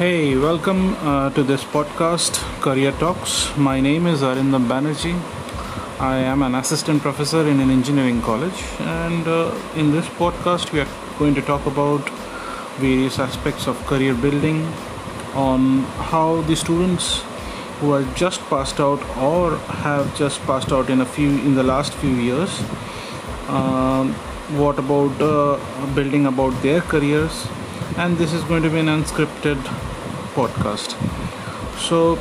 Hey, welcome uh, to this podcast, Career Talks. My name is Arindam Banerjee. I am an assistant professor in an engineering college, and uh, in this podcast, we are going to talk about various aspects of career building, on how the students who are just passed out or have just passed out in a few in the last few years, um, what about uh, building about their careers, and this is going to be an unscripted podcast. So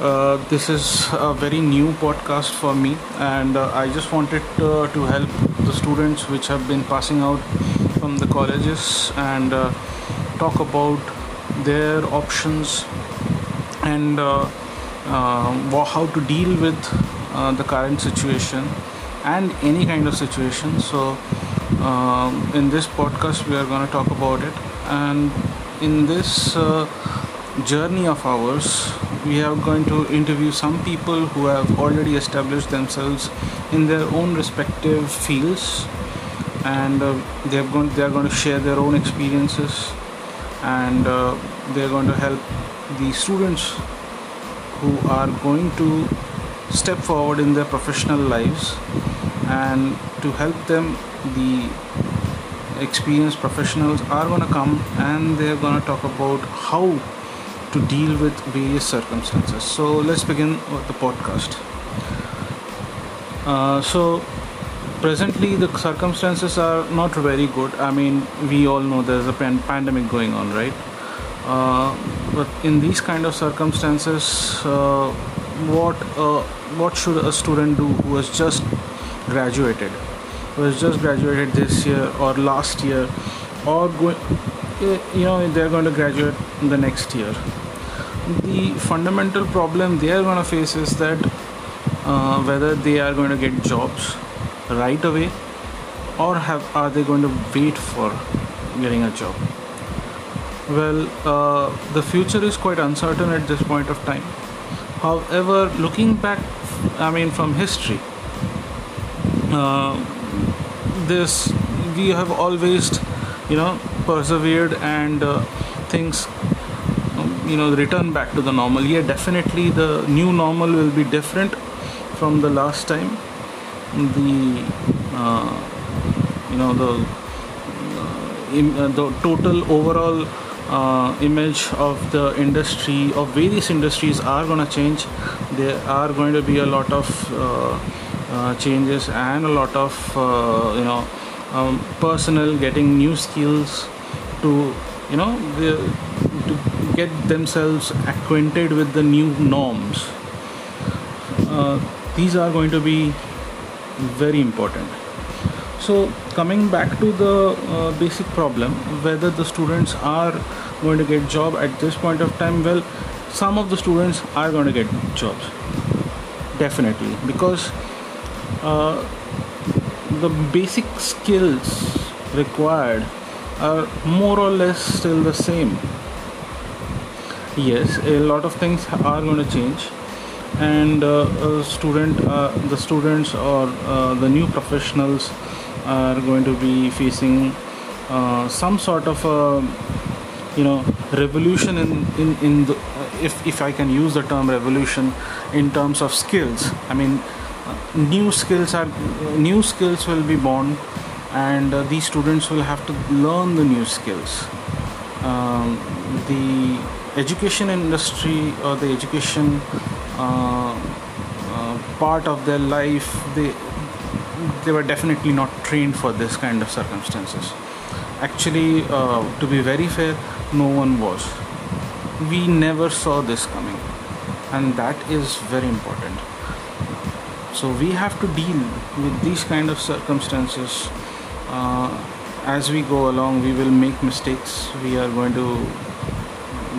uh, this is a very new podcast for me, and uh, I just wanted uh, to help the students which have been passing out from the colleges and uh, talk about their options and uh, how to deal with the current situation and any kind of situation. So, um, in this podcast, we are going to talk about it, and in this journey of ours, we are going to interview some people who have already established themselves in their own respective fields, and uh, they are going they are going to share their own experiences, and uh, they are going to help the students who are going to step forward in their professional lives and to help them the experienced professionals are going to come and they're going to talk about how to deal with various circumstances. So let's begin with the podcast. Uh, so presently the circumstances are not very good. I mean we all know there's a pan- pandemic going on right? Uh, but in these kind of circumstances uh, what uh, what should a student do who has just graduated? Who has just graduated this year or last year or going you know they're going to graduate the next year. The fundamental problem they are going to face is that uh, whether they are going to get jobs right away or have are they going to wait for getting a job? Well uh, the future is quite uncertain at this point of time. However looking back i mean from history uh, this we have always you know persevered and uh, things um, you know return back to the normal. Yeah definitely the new normal will be different from the last time. The uh, you know the uh, im- uh, the total overall uh, image of the industry of various industries are going to change. There are going to be a lot of uh, uh, changes and a lot of uh, you know um, personnel getting new skills to you know the, to get themselves acquainted with the new norms. Uh, these are going to be very important. So coming back to the uh, basic problem whether the students are going to get job at this point of time well some of the students are going to get jobs. Definitely. Because uh, the basic skills required are more or less still the same. Yes a lot of things are going to change and uh, student uh, the students or uh, the new professionals are going to be facing uh, some sort of a you know revolution in in, in the if if i can use the term revolution in terms of skills. I mean new skills are new skills will be born and uh, these students will have to learn the new skills. Um, the education industry or the education uh, uh, part of their life they they were definitely not trained for this kind of circumstances. Actually uh, to be very fair no one was. We never saw this coming. And that is very important so we have to deal with these kind of circumstances. Uh, as we go along we will make mistakes. We are going to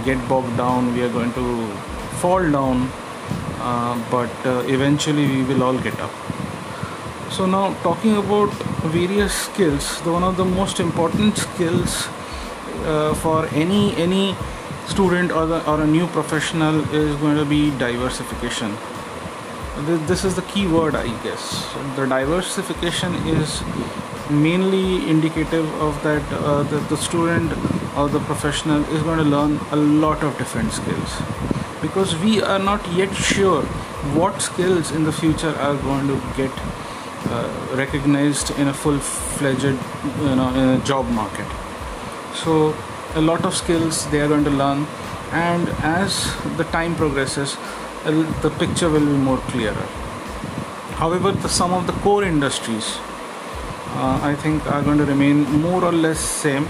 get bogged down. We are going to fall down. Uh, but uh, eventually we will all get up. So now talking about various skills the one of the most important skills uh, for any any student or, the, or a new professional is going to be diversification this is the key word i guess. The diversification is mainly indicative of that uh, that the student or the professional is going to learn a lot of different skills. Because we are not yet sure what skills in the future are going to get uh, recognized in a full-fledged you know job market. So a lot of skills they are going to learn and as the time progresses the picture will be more clearer. However the, some of the core industries uh, i think are going to remain more or less same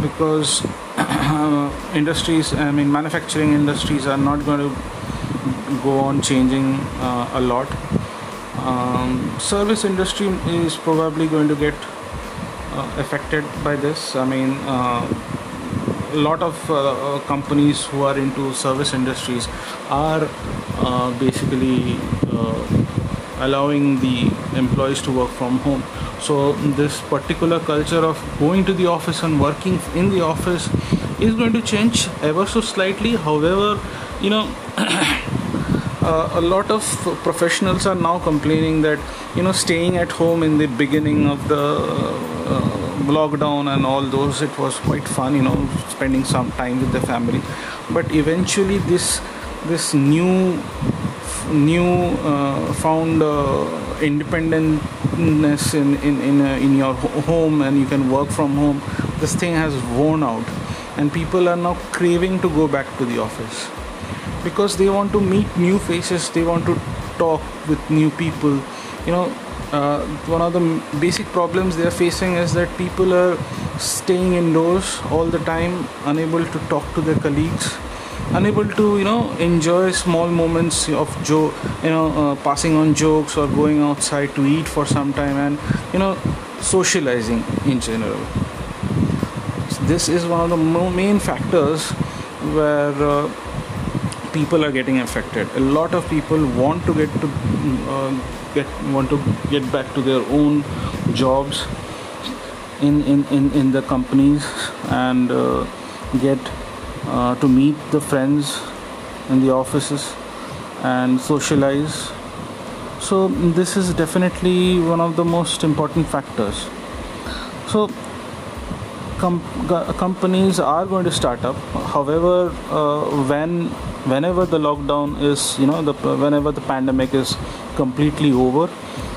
because industries i mean manufacturing industries are not going to go on changing uh, a lot. Um, service industry is probably going to get uh, affected by this. I mean uh, lot of uh, companies who are into service industries are uh, basically uh, allowing the employees to work from home. So this particular culture of going to the office and working in the office is going to change ever so slightly. However you know uh, a lot of professionals are now complaining that you know staying at home in the beginning of the uh, lockdown and all those it was quite fun you know spending some time with the family. But eventually this this new new uh, found uh, independentness in in in, uh, in your home and you can work from home this thing has worn out. And people are now craving to go back to the office. Because they want to meet new faces they want to talk with new people. You know uh, one of the basic problems they are facing is that people are staying indoors all the time unable to talk to their colleagues unable to you know enjoy small moments of joke you know uh, passing on jokes or going outside to eat for some time and you know socializing in general. This is one of the main factors where uh, people are getting affected a lot of people want to get to uh, get want to get back to their own jobs in in in, in the companies and uh, get uh, to meet the friends in the offices and socialize. So this is definitely one of the most important factors. So com- companies are going to start up. However uh, when whenever the lockdown is you know the whenever the pandemic is completely over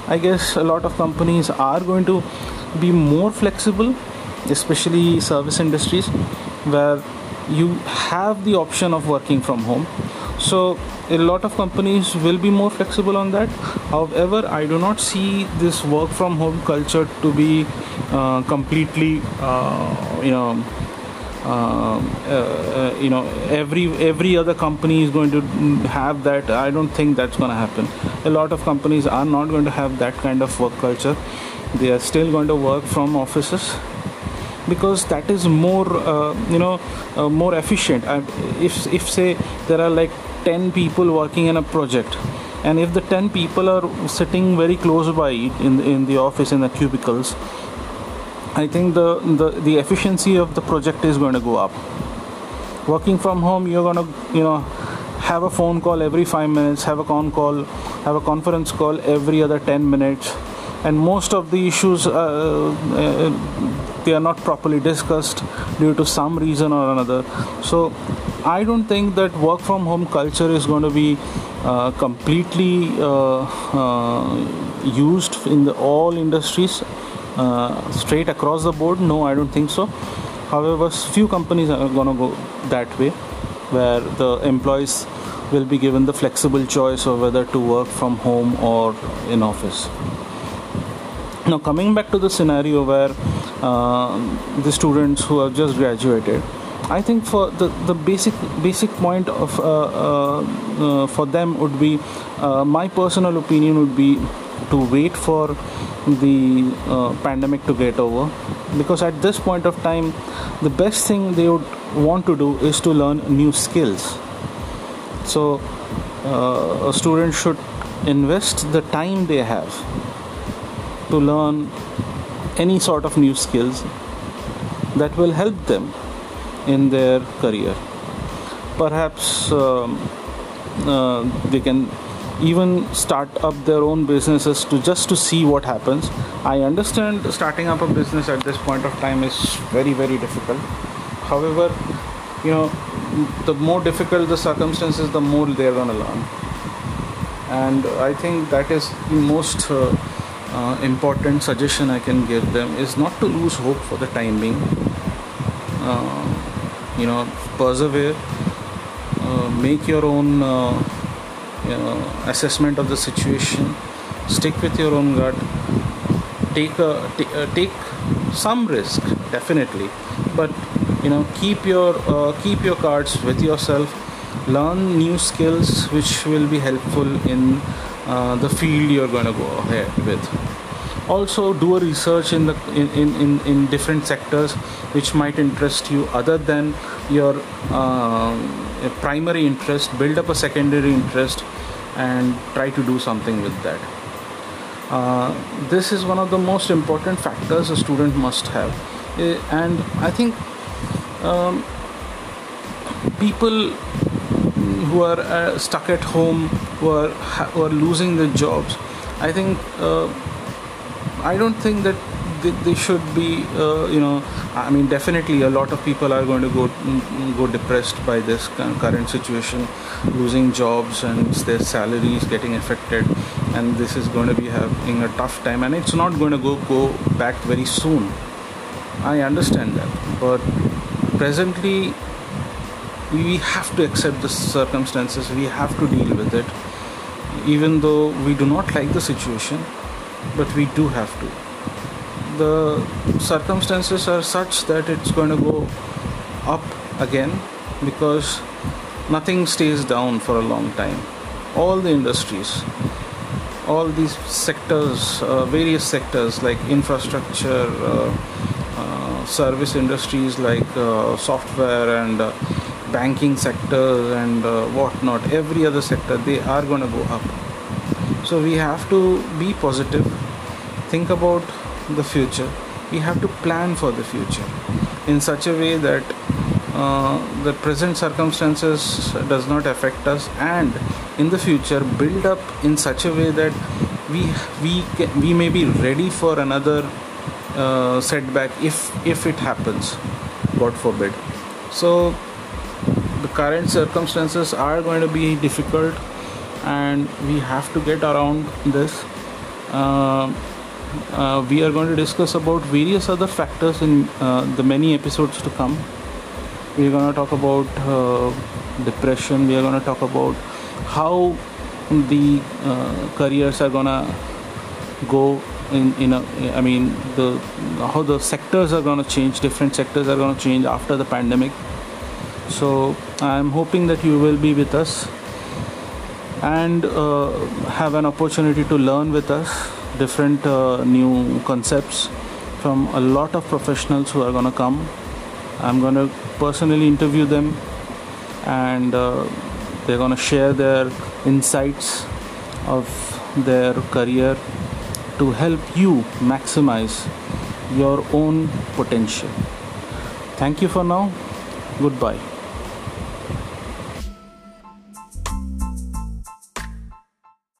i guess a lot of companies are going to be more flexible especially service industries where you have the option of working from home. So a lot of companies will be more flexible on that. However i do not see this work from home culture to be uh, completely uh, you know uh, uh, you know every every other company is going to have that. I don't think that's going to happen. A lot of companies are not going to have that kind of work culture. They are still going to work from offices because that is more uh, you know uh, more efficient. If if say there are like 10 people working in a project and if the 10 people are sitting very close by in in the office in the cubicles i think the the, the efficiency of the project is going to go up. Working from home you're going to you know have a phone call every 5 minutes have a con call have a conference call every other 10 minutes. And most of the issues uh, uh, they are not properly discussed due to some reason or another. So i don't think that work from home culture is going to be uh, completely uh, uh, used in the all industries uh, straight across the board? No i don't think so. However few companies are going to go that way where the employees will be given the flexible choice of whether to work from home or in office. Now coming back to the scenario where uh, the students who have just graduated I think for the, the basic basic point of uh, uh, uh for them would be uh, my personal opinion would be to wait for the uh, pandemic to get over because at this point of time the best thing they would want to do is to learn new skills so a student should invest the time they have to learn any sort of new skills that will help them in their career. Perhaps um, uh, they can even start up their own businesses to just to see what happens. I understand starting up a business at this point of time is very very difficult. However you know the more difficult the circumstances the more they're going to learn. And i think that is the most uh, uh, important suggestion i can give them is not to lose hope for the time being. Uh, you know persevere. Uh, make your own uh, know, assessment of the situation. Stick with your own gut. Take a t- uh, take some risk definitely. But you know keep your uh, keep your cards with yourself. Learn new skills which will be helpful in uh, the field you're going to go ahead with. Also do a research in the in, in, in different sectors which might interest you other than your uh, primary interest build up a secondary interest and try to do something with that. Uh, this is one of the most important factors a student must have. Uh, and i think um, people who are uh, stuck at home who are who are losing their jobs i think uh, i don't think that they, should be uh, you know i mean definitely a lot of people are going to go go depressed by this current situation losing jobs and their salaries getting affected. And this is going to be having a tough time. And it's not going to go go back very soon. I understand that. But presently we have to accept the circumstances. We have to deal with it. Even though we do not like the situation but we do have to the circumstances are such that it's going to go up again because nothing stays down for a long time. All the industries all these sectors uh, various sectors like infrastructure uh, uh, service industries like uh, software and uh, banking sector and uh, whatnot every other sector they are going to go up. So we have to be positive think about the future. We have to plan for the future in such a way that uh, the present circumstances does not affect us and in the future build up in such a way that we we can, we may be ready for another uh, setback if if it happens god forbid. So the current circumstances are going to be difficult and we have to get around this. Uh, uh, we are going to discuss about various other factors in uh, the many episodes to come. We're going to talk about uh, depression. We are going to talk about how the uh, careers are going to go in in a, I mean the how the sectors are going to change different sectors are going to change after the pandemic. So i'm hoping that you will be with us and uh, have an opportunity to learn with us different uh, new concepts from a lot of professionals who are going to come i'm going to personally interview them and uh, they're going to share their insights of their career to help you maximize your own potential. Thank you for now. Goodbye.